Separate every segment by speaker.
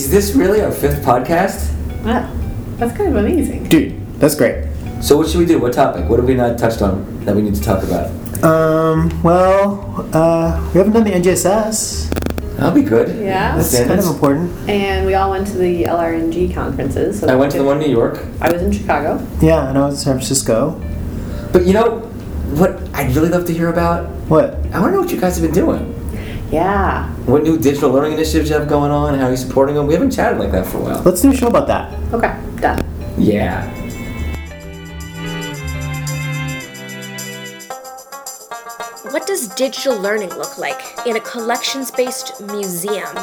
Speaker 1: Is this really our fifth podcast?
Speaker 2: Wow, that's kind of amazing.
Speaker 3: Dude, that's great.
Speaker 1: So what should we do? What topic? What have we not touched on that we need to talk about?
Speaker 3: Um, well, uh, we haven't done the NGSS.
Speaker 1: That'll be good.
Speaker 2: Yeah.
Speaker 3: That's kind of important.
Speaker 2: And we all went to the LRNG conferences. So
Speaker 1: I went to the one in New York,
Speaker 2: I was in Chicago.
Speaker 3: Yeah, and I was in San Francisco.
Speaker 1: but you know what? I'd really love to hear about.
Speaker 3: What?
Speaker 1: I want to know what you guys have been doing.
Speaker 2: Yeah.
Speaker 1: What new digital learning initiatives you have going on? How are you supporting them? We haven't chatted like that for a while.
Speaker 3: Let's do a show about that.
Speaker 2: Okay, done.
Speaker 1: Yeah.
Speaker 4: What does digital learning look like in a collections based museum?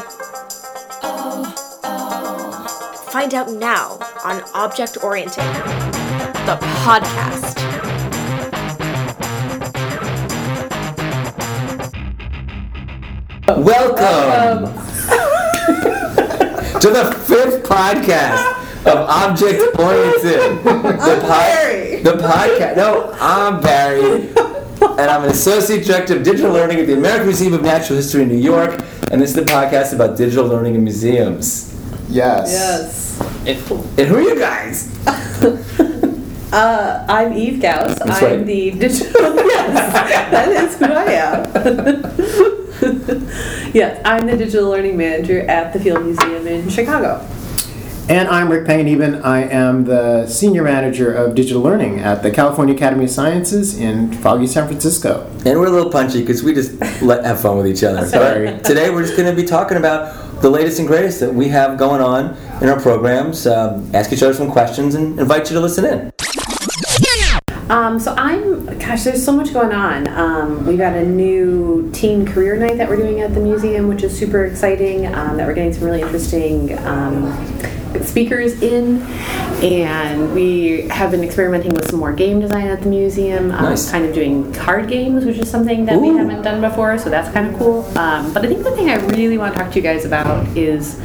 Speaker 4: Find out now on Object Oriented, the podcast.
Speaker 1: Welcome to the fifth podcast of Object Oriented. The,
Speaker 2: Barry.
Speaker 1: the podcast. No, I'm Barry. And I'm an associate director of digital learning at the American Museum of Natural History in New York. And this is the podcast about digital learning in museums.
Speaker 3: Yes.
Speaker 2: Yes.
Speaker 1: And, and who are you guys?
Speaker 2: Uh, I'm Eve Gaus.
Speaker 1: That's
Speaker 2: I'm
Speaker 1: right.
Speaker 2: the digital. yes, that is who I am. Yes, I'm the digital learning manager at the Field Museum in Chicago.
Speaker 3: And I'm Rik Panganiban. I am the senior manager of digital learning at the California Academy of Sciences in foggy San Francisco.
Speaker 1: And we're a little punchy because we just let have fun with each other.
Speaker 3: Sorry.
Speaker 1: But today we're just going to be talking about the latest and greatest that we have going on in our programs. Um, ask each other some questions and invite you to listen in.
Speaker 2: Um, so I'm, gosh, there's so much going on. Um, we've got a new teen career night that we're doing at the museum, which is super exciting. Um, that we're getting some really interesting um, speakers in, and we have been experimenting with some more game design at the museum. Um,
Speaker 1: Nice.
Speaker 2: Kind of doing card games, which is something that we haven't done before, so that's kind of cool. Um, but I think the thing I really want to talk to you guys about is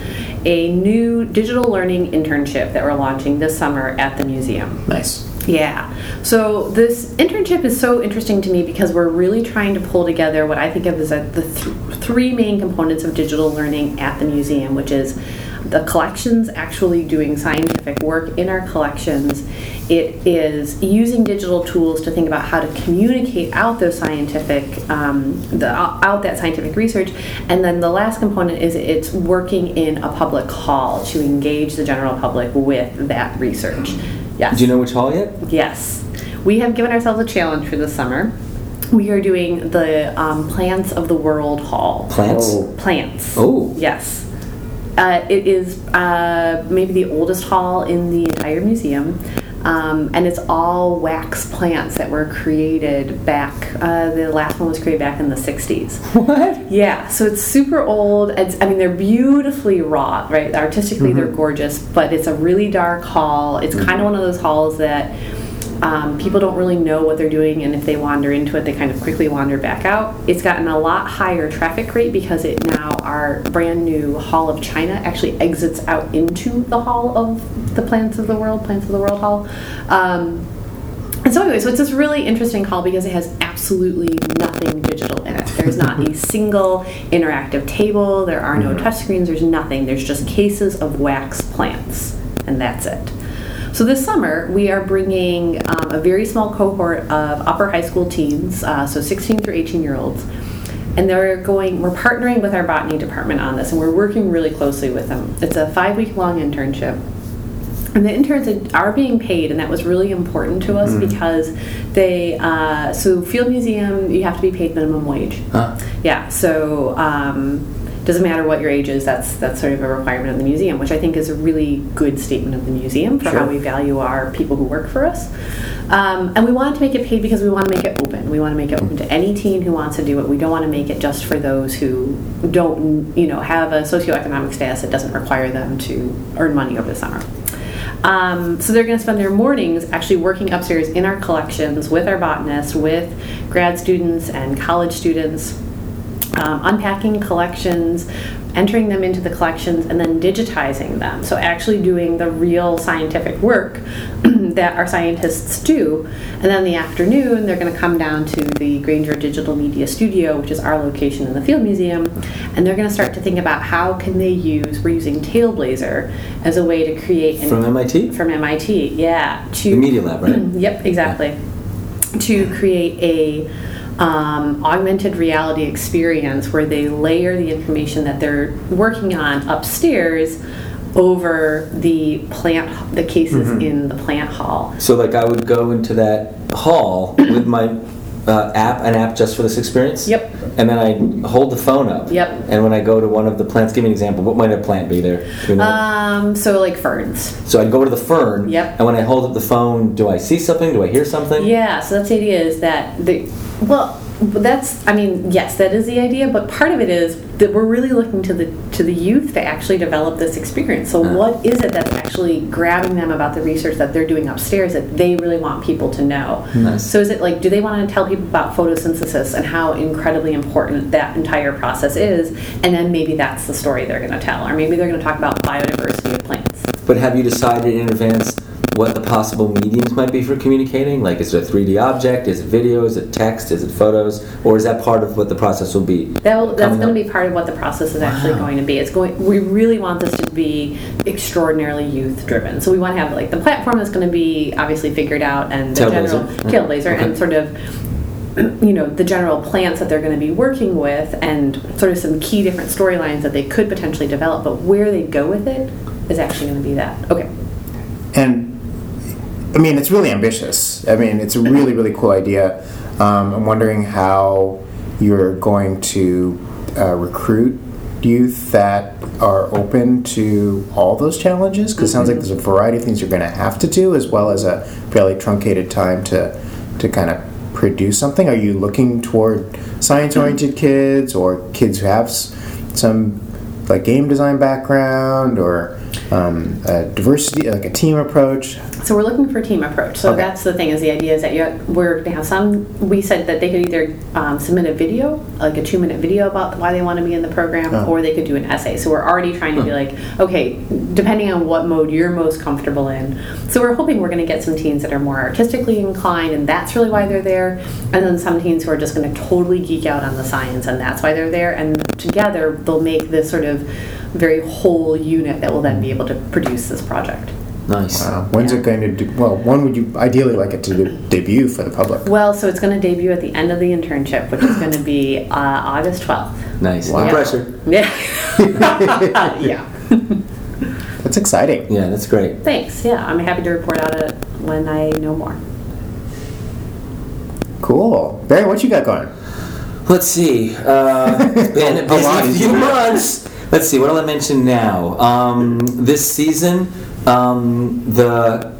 Speaker 2: a new digital learning internship that we're launching this summer at the museum.
Speaker 3: Nice.
Speaker 2: Yeah. So this internship is so interesting to me because we're really trying to pull together what I think of as a, the th- three main components of digital learning at the museum, which is the collections actually doing scientific work in our collections. It is using digital tools to think about how to communicate out those scientific, um, the, out that scientific research, and then the last component is it's working in a public hall to engage the general public with that research. Yes.
Speaker 1: Do you know which hall yet?
Speaker 2: Yes. We have given ourselves a challenge for this summer. We are doing the um, Plants of the World Hall.
Speaker 1: Plants?
Speaker 3: Oh.
Speaker 2: Plants.
Speaker 1: Oh.
Speaker 2: Yes. Uh, it is uh, maybe the oldest hall in the entire museum. Um, and it's all wax plants that were created back. Uh, the last one was created back in the 60s.
Speaker 1: What?
Speaker 2: Yeah, so it's super old. It's, I mean, they're beautifully wrought, right? Artistically, they're gorgeous, but it's a really dark hall. It's kind of one of those halls that um, people don't really know what they're doing, and if they wander into it, they kind of quickly wander back out. It's gotten a lot higher traffic rate because it now, our brand new Hall of China actually exits out into the Hall of the Plants of the World, Plants of the World Hall. Um, and so anyway, so it's this really interesting hall because it has absolutely nothing digital in it. There's not a single interactive table. There are no touchscreens. There's nothing. There's just cases of wax plants, and that's it. So this summer we are bringing um, a very small cohort of upper high school teens, uh, so 16 through 18 year olds, and they're going. We're partnering with our botany department on this, and we're working really closely with them. It's a five week long internship. And the interns are being paid, and that was really important to us because they. Uh, so Field Museum, you have to be paid minimum wage.
Speaker 1: Huh?
Speaker 2: Yeah. So um, doesn't matter what your age is. That's that's sort of a requirement of the museum, which I think is a really good statement of the museum for how we value our people who work for us. Um, and we wanted to make it paid because we want to make it open. We want to make it open to any teen who wants to do it. We don't want to make it just for those who don't, you know, have a socioeconomic status that doesn't require them to earn money over the summer. Um, so they're going to spend their mornings actually working upstairs in our collections with our botanists, with grad students and college students, um, unpacking collections, entering them into the collections, and then digitizing them. So actually doing the real scientific work that our scientists do. And then in the afternoon, they're going to come down to the Grainger Digital Media Studio, which is our location in the Field Museum, and they're going to start to think about how can they use, we're using TaleBlazer as a way to create an
Speaker 1: From MIT?
Speaker 2: from MIT, yeah. To,
Speaker 1: The Media Lab, right?
Speaker 2: Yep, exactly. To create a um, augmented reality experience where they layer the information that they're working on upstairs over the plant, the cases
Speaker 1: Mm-hmm.
Speaker 2: in the plant hall.
Speaker 1: So, like, I would go into that hall with my uh, app, an app just for this experience.
Speaker 2: Yep.
Speaker 1: And then I hold the phone up.
Speaker 2: Yep.
Speaker 1: And when I go to one of the plants, give me an example. What might a plant be there? You know?
Speaker 2: Um, so like ferns.
Speaker 1: so I'd go to the fern.
Speaker 2: Yep.
Speaker 1: And when I hold up the phone, do I see something? Do I hear something?
Speaker 2: Yeah, so that's the idea is that the well, but that's I mean yes, that is the idea, but part of it is that we're really looking to the to the youth to actually develop this experience. So
Speaker 1: Uh.
Speaker 2: what is it that's actually grabbing them about the research that they're doing upstairs that they really want people to know?
Speaker 1: Nice.
Speaker 2: So is it like do they want to tell people about photosynthesis and how incredibly important that entire process is, and then maybe that's the story they're going to tell, or maybe they're going to talk about biodiversity of plants.
Speaker 1: But have you decided in advance what the possible mediums might be for communicating? Like, is it a 3D object? Is it video? Is it text? Is it photos? Or is that part of what the process will be?
Speaker 2: That will, that's going to be part of what the process is actually going to be. It's going. We really want this to be extraordinarily youth driven. So we want to have like the platform that's going to be obviously figured out and the
Speaker 1: TaleBlazer.
Speaker 2: general
Speaker 1: Okay.
Speaker 2: kill laser
Speaker 1: Okay.
Speaker 2: and sort of you know the general plants that they're going to be working with and sort of some key different storylines that they could potentially develop. But where they go with it is actually going to be that. Okay.
Speaker 3: And I mean, it's really ambitious. I mean, it's a really, really cool idea. Um, I'm wondering how you're going to uh, recruit. Youth that are open to all those challenges? Because it sounds like there's a variety of things you're going to have to do as well as a fairly truncated time to to kind of produce something. Are you looking toward science oriented kids or kids who have some like game design background or um, a diversity like a team approach
Speaker 2: So we're looking for a team approach. So
Speaker 3: Okay.
Speaker 2: that's the thing is the idea is that you we're going to have some. We said that they could either um, submit a video, like a two minute video about why they want to be in the program,
Speaker 3: Oh.
Speaker 2: or they could do an essay. So we're already trying to be like, okay, depending on what mode you're most comfortable in. So we're hoping we're going to get some teens that are more artistically inclined, and that's really why they're there. And then some teens who are just going to totally geek out on the science, and that's why they're there. And together they'll make this sort of very whole unit that will then be able to produce this project.
Speaker 1: Nice.
Speaker 3: Wow. When's it going to do? Well, when would you ideally like it to de- debut for the public?
Speaker 2: Well, so it's going to debut at the end of the internship, which is going to be uh, August 12th.
Speaker 1: Nice.
Speaker 3: Wow.
Speaker 1: No pressure.
Speaker 2: Yeah. yeah.
Speaker 3: That's exciting.
Speaker 1: Yeah, that's great.
Speaker 2: Thanks. Yeah, I'm happy to report out it when I know more.
Speaker 3: Cool. Barry, what you got going?
Speaker 1: Let's see. Uh, it's been a
Speaker 3: A lot.
Speaker 1: busy few months. Let's see. What will I mention now? Um, this season, um, the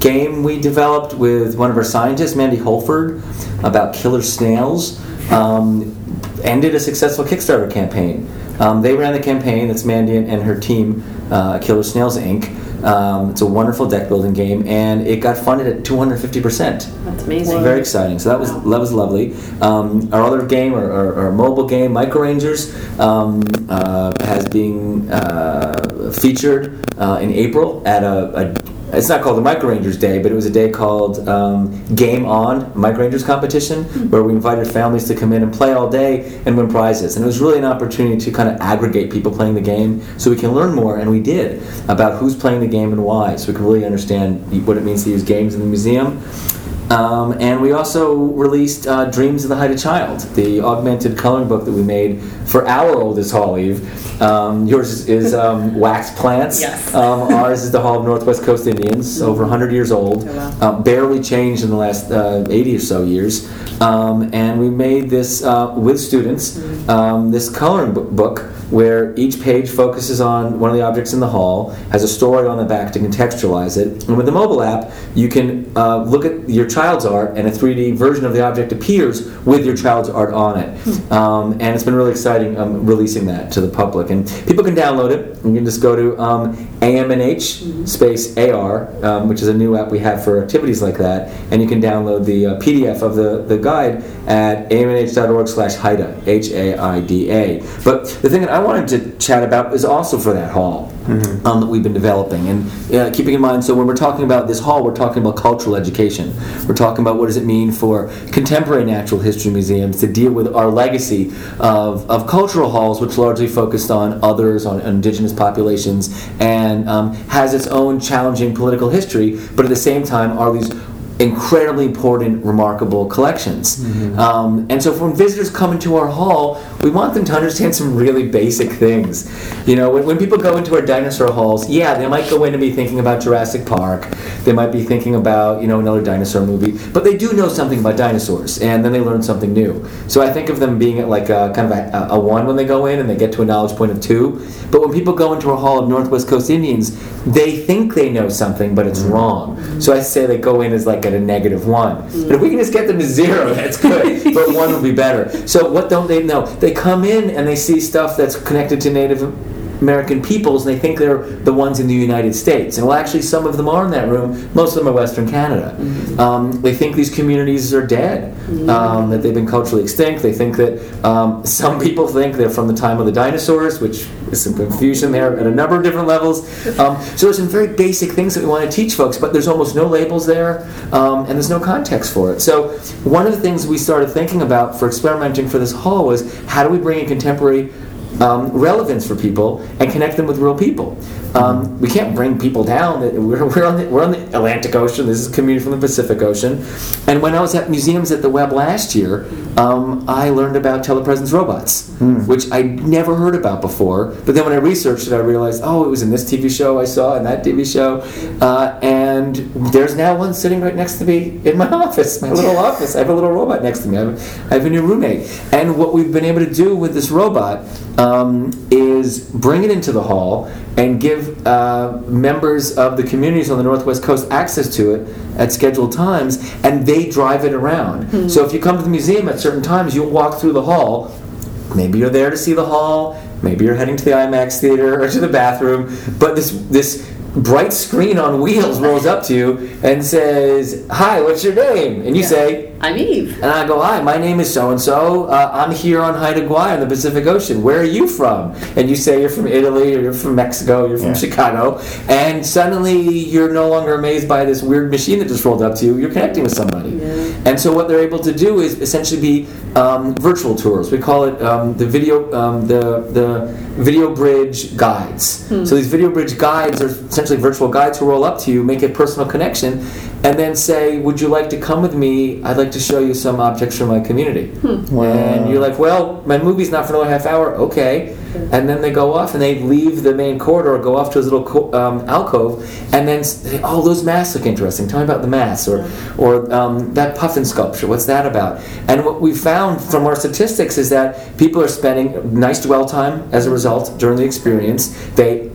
Speaker 1: game we developed with one of our scientists, Mandy Holford, about killer snails, um, ended a successful Kickstarter campaign. Um, they ran the campaign. That's Mandy and, her team, uh, Killer Snails Inc. Um, it's a wonderful deck building game, and it got funded at 250 percent.
Speaker 2: That's amazing.
Speaker 1: Very exciting. So that was that was lovely. Um, our other game, our, our, our mobile game, Micro Rangers, um, uh, has been uh, featured uh, in April at a, a. It's not called the Micro Rangers Day, but it was a day called um, Game On Micro Rangers competition, where we invited families to come in and play all day and win prizes. And it was really an opportunity to kind of aggregate people playing the game, so we can learn more, and we did about who's playing the game and why, so we can really understand what it means to use games in the museum. Um, and we also released uh, Dreams of the Hidden Child, the augmented coloring book that we made for our oldest Hall Eve. Um, yours is, um, wax plants.
Speaker 2: Yes.
Speaker 1: Um, ours is the Hall of Northwest Coast Indians, over 100 years old,
Speaker 2: Oh, wow.
Speaker 1: uh, barely changed in the last uh, 80 or so years. Um, and we made this uh, with students, um, this coloring bo- book where each page focuses on one of the objects in the hall, has a story on the back to contextualize it. And with the mobile app, you can uh, look at your child's art, and a 3D version of the object appears with your child's art on it. Um, and it's been really exciting um, releasing that to the public. And people can download it. You can just go to um, AMNH space AR, um, which is a new app we have for activities like that, and you can download the uh, PDF of the, the guide at amnh.org slash HAIDA, H-A-I-D-A. But the thing that I wanted to chat about is also for that hall. um, that we've been developing. And uh, keeping in mind, so when we're talking about this hall, we're talking about cultural education. We're talking about what does it mean for contemporary natural history museums to deal with our legacy of, of cultural halls, which largely focused on others, on indigenous populations, and um, has its own challenging political history, but at the same time are these incredibly important, remarkable collections.
Speaker 3: Mm-hmm.
Speaker 1: Um, and so when visitors come into our hall, we want them to understand some really basic things. You know, when, when people go into our dinosaur halls, yeah, they might go in and be thinking about Jurassic Park. They might be thinking about, you know, another dinosaur movie. But they do know something about dinosaurs, and then they learn something new. So I think of them being at like a, kind of a, a one when they go in, and they get to a knowledge point of two. But when people go into a hall of Northwest Coast Indians, they think they know something, but it's wrong. So I say they go in as like at a negative one. But if we can just get them to zero, that's good. but one would be better. So what don't they know? They come in and they see stuff that's connected to Native American peoples, and they think they're the ones in the United States. And well, actually, some of them are in that room. Most of them are Western Canada. Um, they think these communities are dead, um, that they've been culturally extinct. They think that um, some people think they're from the time of the dinosaurs, which is some confusion there at a number of different levels. Um, so there's some very basic things that we want to teach folks, but there's almost no labels there, um, and there's no context for it. So one of the things we started thinking about for experimenting for this hall was how do we bring in contemporary um, relevance for people and connect them with real people. Um, we can't bring people down. We're, we're, on the, we're on the Atlantic Ocean. This is a community from the Pacific Ocean. And when I was at Museums and the Web last year, um, I learned about telepresence robots, which I never heard about before. But then when I researched it, I realized, oh, it was in this TV show I saw, and that TV show. Uh, and there's now one sitting right next to me in my office, my little office. I have a little robot next to me. I have, I have a new roommate. And what we've been able to do with this robot um, is bring it into the hall and give uh, members of the communities on the Northwest Coast access to it at scheduled times, and they drive it around. So if you come to the museum at certain times, you'll walk through the hall. Maybe you're there to see the hall. Maybe you're heading to the IMAX theater or to the bathroom. But this this bright screen on wheels rolls up to you and says, "Hi, what's your name?" And you
Speaker 2: Yeah.
Speaker 1: say,
Speaker 2: I'm Eve.
Speaker 1: and I go, Hi, my name is so and so. I'm here on Haida Gwaii in the Pacific Ocean. Where are you from? And you say you're from Italy or you're from Mexico, you're from
Speaker 3: Yeah.
Speaker 1: Chicago. And suddenly you're no longer amazed by this weird machine that just rolled up to you. You're connecting with somebody. Yeah. And so what they're able to do is essentially be um, virtual tours. We call it um, the video um, the the video bridge guides. So these video bridge guides are essentially virtual guides who roll up to you, make a personal connection, and then say, "Would you like to come with me? I'd like to show you some objects from my community." And you're like, "Well, my movie's not for another half hour." Okay. And then they go off and they leave the main corridor, go off to this little co- um, alcove, and then say, "Oh, those masks look interesting. Tell me about the masks, or or um, that puffin sculpture. What's that about?" And what we found from our statistics is that people are spending nice dwell time as a result during the experience. They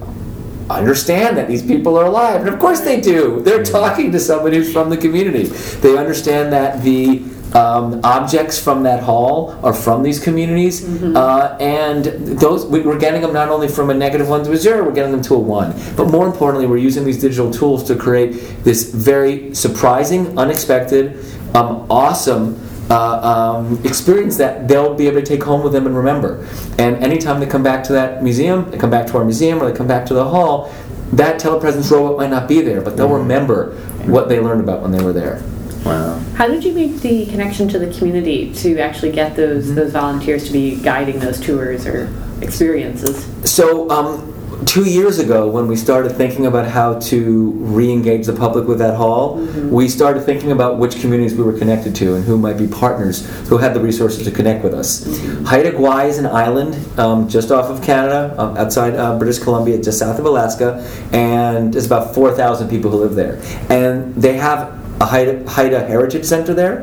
Speaker 1: understand that these people are alive, and of course they do. They're talking to somebody who's from the community. They understand that the um, objects from that hall are from these communities, uh, and those we, we're getting them not only from a negative one to a zero, we're getting them to a one. But more importantly, we're using these digital tools to create this very surprising, unexpected, um, awesome uh, um, experience that they'll be able to take home with them and remember. And anytime they come back to that museum, they come back to our museum, or they come back to the hall, that telepresence robot might not be there, but they'll remember what they learned about when they were there.
Speaker 3: Wow.
Speaker 2: How did you make the connection to the community to actually get those
Speaker 1: Mm-hmm.
Speaker 2: those volunteers to be guiding those tours or experiences?
Speaker 1: So, um, two years ago, when we started thinking about how to re-engage the public with that hall, we started thinking about which communities we were connected to and who might be partners who had the resources to connect with us. Haida Gwaii is an island um, just off of Canada, um, outside uh, British Columbia, just south of Alaska, and there's about 4,000 people who live there. And they have a Haida, Haida Heritage Center there,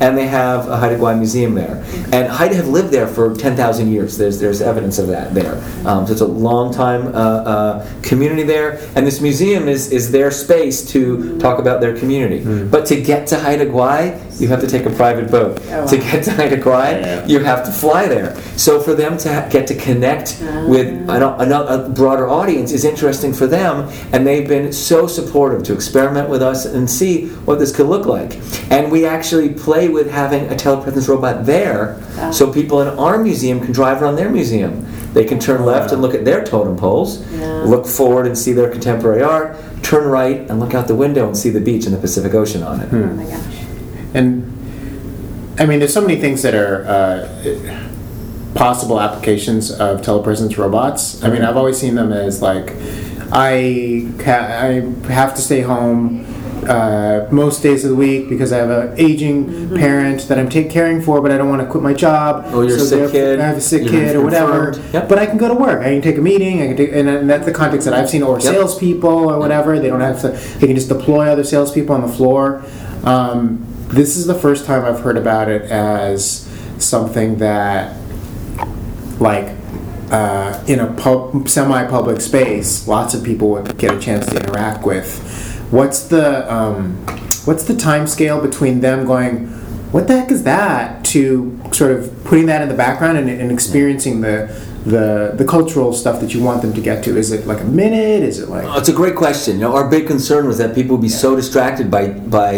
Speaker 1: and they have a Haida Gwaii Museum there. And Haida have lived there for 10,000 years. There's, there's evidence of that there. Um, so it's a long time uh, uh, community there, and this museum is, is their space to talk about their community. But to get to Haida Gwaii, you have to take a private boat.
Speaker 2: Oh, wow.
Speaker 1: To get to Haida Gwaii,
Speaker 3: Yeah.
Speaker 1: you have to fly there. So for them to ha- get to connect with
Speaker 2: Ah.
Speaker 1: an, an, a broader audience is interesting for them, and they've been so supportive to experiment with us and see what this could look like. And we actually play with having a telepresence robot there,
Speaker 2: Ah.
Speaker 1: so people in our museum can drive around their museum. They can turn left and look at their totem poles,
Speaker 2: Yeah.
Speaker 1: look forward and see their contemporary art, turn right and look out the window and see the beach and the Pacific Ocean on it.
Speaker 2: Oh my gosh.
Speaker 3: And I mean, there's so many things that are uh, possible applications of telepresence robots. I mean, I've always seen them as like, I ca- I have to stay home. Uh, most days of the week because I have an aging parent that I'm take caring for, but I don't want to quit my job.
Speaker 1: Or you're a sick kid,
Speaker 3: I have a sick
Speaker 1: you're
Speaker 3: kid or whatever.
Speaker 1: Yep.
Speaker 3: But I can go to work. I can take a meeting. I can take, and, and that's the context that I've seen. Or
Speaker 1: Yep.
Speaker 3: salespeople or whatever. They don't have to. They can just deploy other salespeople on the floor. Um, this is the first time I've heard about it as something that, like, uh, in a pub, semi-public space, lots of people would get a chance to interact with. What's the um, what's the time scale between them going, what the heck is that, to sort of putting that in the background and, and experiencing the the the cultural stuff that you want them to get to? Is it like a minute? Is it like
Speaker 1: Oh, It's a great question. You know, our big concern was that people would be so distracted by by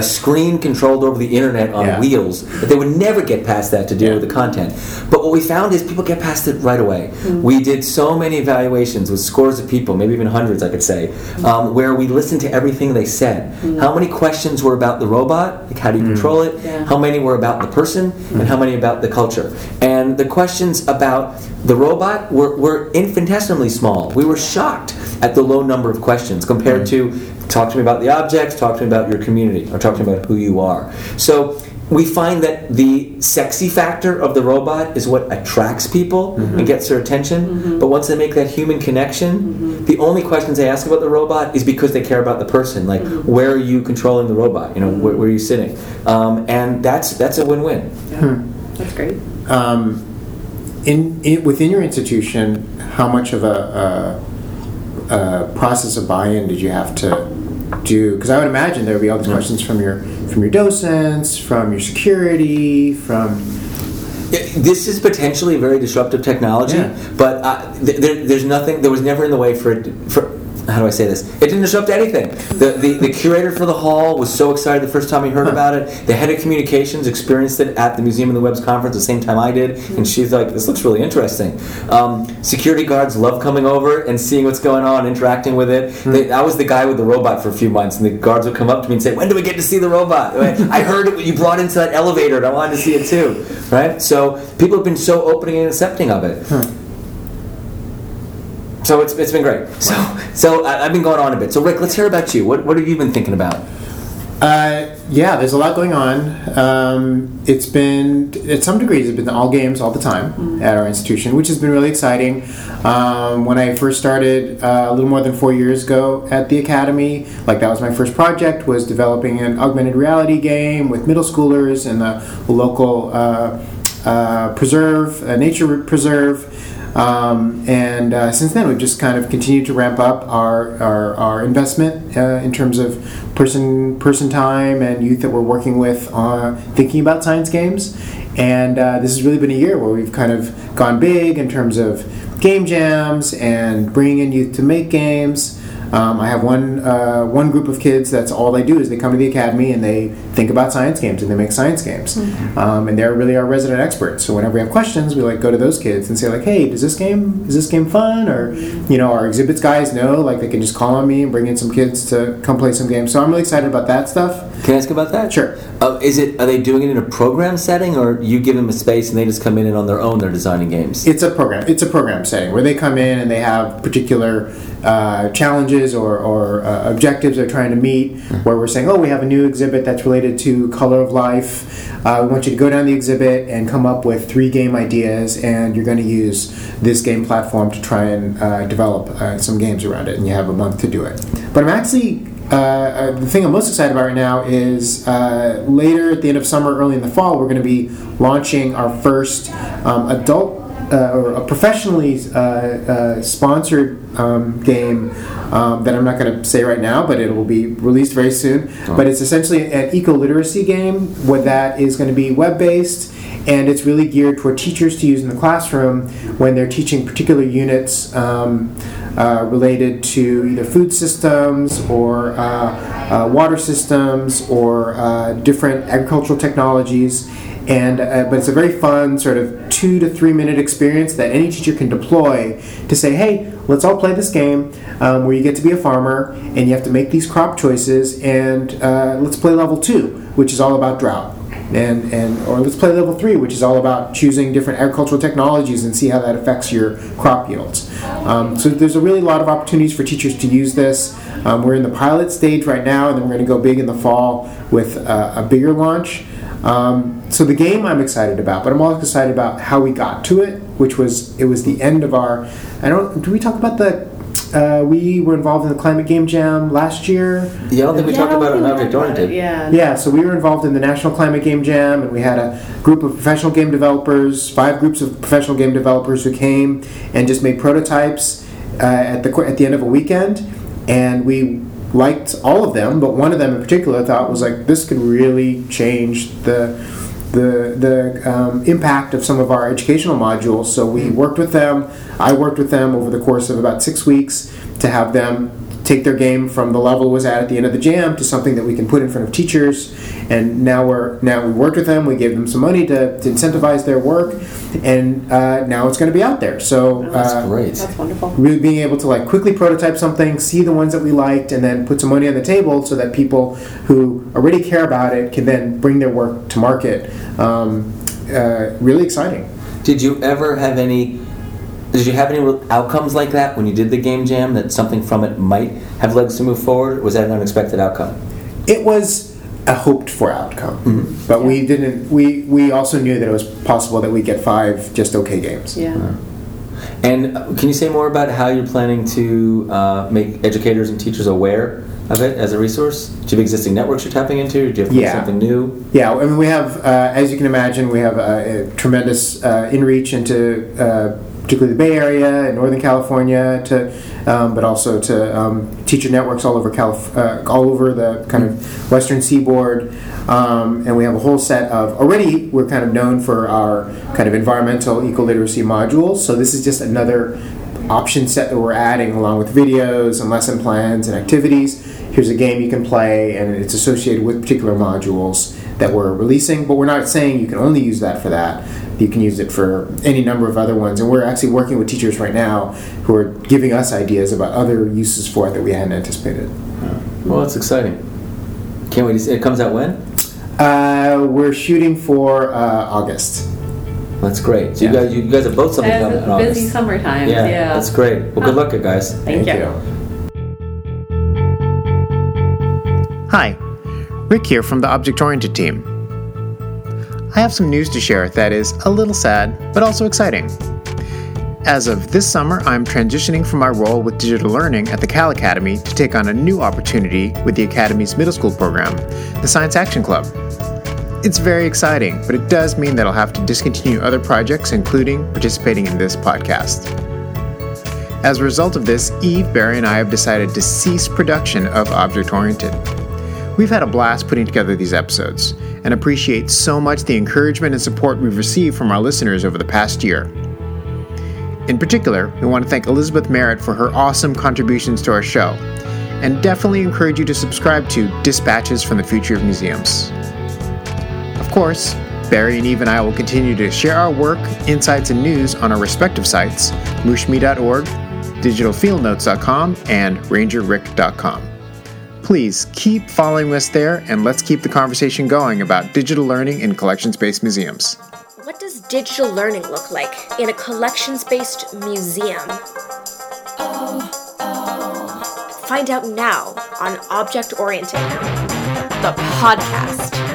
Speaker 1: a screen controlled over the internet on
Speaker 3: Yeah.
Speaker 1: wheels that they would never get past that to deal
Speaker 3: Yeah.
Speaker 1: with the content. But what we found is people get past it right away. Mm-hmm. We did so many evaluations with scores of people, maybe even hundreds, I could say, mm-hmm. um, where we listened to everything they said. Mm-hmm. How many questions were about the robot? Like how do you mm. control it?
Speaker 2: Yeah.
Speaker 1: How many were about the person? And mm. how many about the culture? And the questions about the robot were, were infinitesimally small. We were shocked at the low number of questions compared mm-hmm. to talk to me about the objects, talk to me about your community, or talk to me about who you are. So we find that the sexy factor of the robot is what attracts people mm-hmm. and gets their attention. Mm-hmm. But once they make that human connection, the only questions they ask about the robot is because they care about the person. Like, where are you controlling the robot? You know, where, where are you sitting? Um, and that's that's a win-win.
Speaker 2: Yeah. Hmm. That's great.
Speaker 3: um, in, in within your institution, how much of a, a, a process of buy-in did you have to do? Because I would imagine there would be all these questions from your from your docents, from your security, from
Speaker 1: Yeah, This is potentially a very disruptive technology,
Speaker 3: Yeah.
Speaker 1: but uh, th- there, there's nothing. There was never in the way for it. For how do I say this? It didn't disrupt anything. The, the the curator for the hall was so excited the first time he heard about it. The head of communications experienced it at the Museum of the Web's conference the same time I did, and hmm. she's like, "This looks really interesting." Um, security guards love coming over and seeing what's going on, interacting with it. Hmm. They, I was the guy with the robot for a few months, and the guards would come up to me and say, "When do we get to see the robot?" I heard it. You brought into that elevator, and I wanted to see it too. Right? So people have been so opening and accepting of it. Hmm. So it's, it's been great. So so I, I've been going on a bit. So Rik, let's hear about you. What what have you been thinking about?
Speaker 3: Uh, yeah, there's a lot going on. Um, it's been, at some degrees, it's been all games all the time at our institution, which has been really exciting. Um, when I first started uh, a little more than four years ago at the academy, like that was my first project, was developing an augmented reality game with middle schoolers in the local uh, uh, preserve, a nature preserve. Um, and uh, since then, we've just kind of continued to ramp up our, our, our investment uh, in terms of person person time and youth that we're working with on thinking about science games. And uh, this has really been a year where we've kind of gone big in terms of game jams and bringing in youth to make games. Um, I have one uh, one group of kids that's all they do is they come to the academy and they think about science games and they make science games, um, and they're really our resident experts. So whenever we have questions, we like go to those kids and say like, "Hey, does this game is this game fun?" Or you know, our exhibits guys know like they can just call on me and bring in some kids to come play some games. So I'm really excited about that stuff.
Speaker 1: Can I ask about that?
Speaker 3: Sure.
Speaker 1: Uh, is it are they doing it in a program setting, or you give them a space and they just come in and on their own they're designing games?
Speaker 3: It's a program. It's a program setting where they come in and they have particular uh, challenges or, or uh, objectives they're trying to meet. Where we're saying, oh, we have a new exhibit that's related to color of life. Uh, we want you to go down the exhibit and come up with three game ideas, and you're going to use this game platform to try and uh, develop uh, some games around it. And you have a month to do it. But I'm actually uh, uh, the thing I'm most excited about right now is uh, later at the end of summer, early in the fall, we're going to be launching our first um, adult uh, or a professionally uh, uh, sponsored um, game um, that I'm not going to say right now, but it will be released very soon. But it's essentially an eco literacy game where that is going to be web based and it's really geared toward teachers to use in the classroom when they're teaching particular units um, uh, related to either food systems or uh, uh, water systems or uh, different agricultural technologies. And uh, but it's a very fun sort of two to three minute experience that any teacher can deploy to say, hey, let's all play this game um, where you get to be a farmer and you have to make these crop choices, and uh, let's play level two, which is all about drought and and or let's play level three, which is all about choosing different agricultural technologies and see how that affects your crop yields. Um, so there's a really lot of opportunities for teachers to use this. Um, we're in the pilot stage right now, and then we're going to go big in the fall with uh, a bigger launch. Um, so the game I'm excited about, but I'm also excited about how we got to it, which was it was the end of our. I don't. Do we talk about the? Uh, we were involved in the climate game jam last year.
Speaker 1: Yeah, I don't think we
Speaker 2: Yeah,
Speaker 1: talked about it
Speaker 2: think
Speaker 1: on
Speaker 2: we
Speaker 1: Object Oriented.
Speaker 2: Yeah.
Speaker 3: Yeah, so we were involved in the National Climate Game Jam, and we had a group of professional game developers, five groups of professional game developers who came and just made prototypes uh, at the at the end of a weekend, and we liked all of them, but one of them in particular I thought was like this could really change the the the um, impact of some of our educational modules. So we worked with them. I worked with them over the course of about six weeks to have them take their game from the level it was at at the end of the jam to something that we can put in front of teachers. And now we're now we worked with them. We gave them some money to, to incentivize their work, and uh, now it's going to be out there. So
Speaker 1: That's
Speaker 3: uh,
Speaker 1: great.
Speaker 2: That's wonderful.
Speaker 3: really being able to like quickly prototype something, see the ones that we liked, and then put some money on the table so that people who already care about it can then bring their work to market. Um, uh, really exciting.
Speaker 1: Did you ever have any? Did you have any outcomes like that when you did the game jam? That something from it might have legs to move forward? Or was that an unexpected outcome?
Speaker 3: It was a hoped for outcome,
Speaker 1: Mm-hmm.
Speaker 3: but we didn't. We we also knew that it was possible that we get five just okay games.
Speaker 2: Yeah.
Speaker 1: And uh, can you say more about how you're planning to uh, make educators and teachers aware of it as a resource? Do you have existing networks you're tapping into? Or do you have
Speaker 3: Yeah.
Speaker 1: something new?
Speaker 3: Yeah, I mean, we have, uh, as you can imagine, we have a, a tremendous uh, inreach into uh, particularly the Bay Area and Northern California, to, um, but also to um, teacher networks all over Calif- uh, all over the kind of Western Seaboard. Um, and we have a whole set of already we're kind of known for our kind of environmental eco literacy modules. So this is just another option set that we're adding along with videos and lesson plans and activities. Here's a game you can play, and it's associated with particular modules that we're releasing. But we're not saying you can only use that for that. You can use it for any number of other ones. And we're actually working with teachers right now who are giving us ideas about other uses for it that we hadn't anticipated.
Speaker 1: Well, that's exciting. Can't wait to see. It comes out when?
Speaker 3: Uh, we're shooting for uh, August.
Speaker 1: That's great. So you guys, you guys have both something
Speaker 2: As
Speaker 1: coming in
Speaker 2: a busy
Speaker 1: August.
Speaker 2: summer times.
Speaker 1: Yeah,
Speaker 2: Yeah.
Speaker 1: that's great. Well, good luck, you guys.
Speaker 2: Thank, you.
Speaker 3: Hi, Rik here from the Object Oriented team. I have some news to share that is a little sad, but also exciting. As of this summer, I'm transitioning from my role with digital learning at the Cal Academy to take on a new opportunity with the Academy's middle school program, the Science Action Club. It's very exciting, but it does mean that I'll have to discontinue other projects, including participating in this podcast. As a result of this, Eve, Barry, and I have decided to cease production of Object Oriented. We've had a blast putting together these episodes and appreciate so much the encouragement and support we've received from our listeners over the past year. In particular, we want to thank Elizabeth Merritt for her awesome contributions to our show, and definitely encourage you to subscribe to Dispatches from the Future of Museums. Of course, Barry and Eve and I will continue to share our work, insights, and news on our respective sites, mooshme.org, digitalfieldnotes.com, and rangerrick.com. Please keep following us there and let's keep the conversation going about digital learning in collections based museums.
Speaker 4: What does digital learning look like in a collections based museum? Find out now on Object Oriented, the podcast.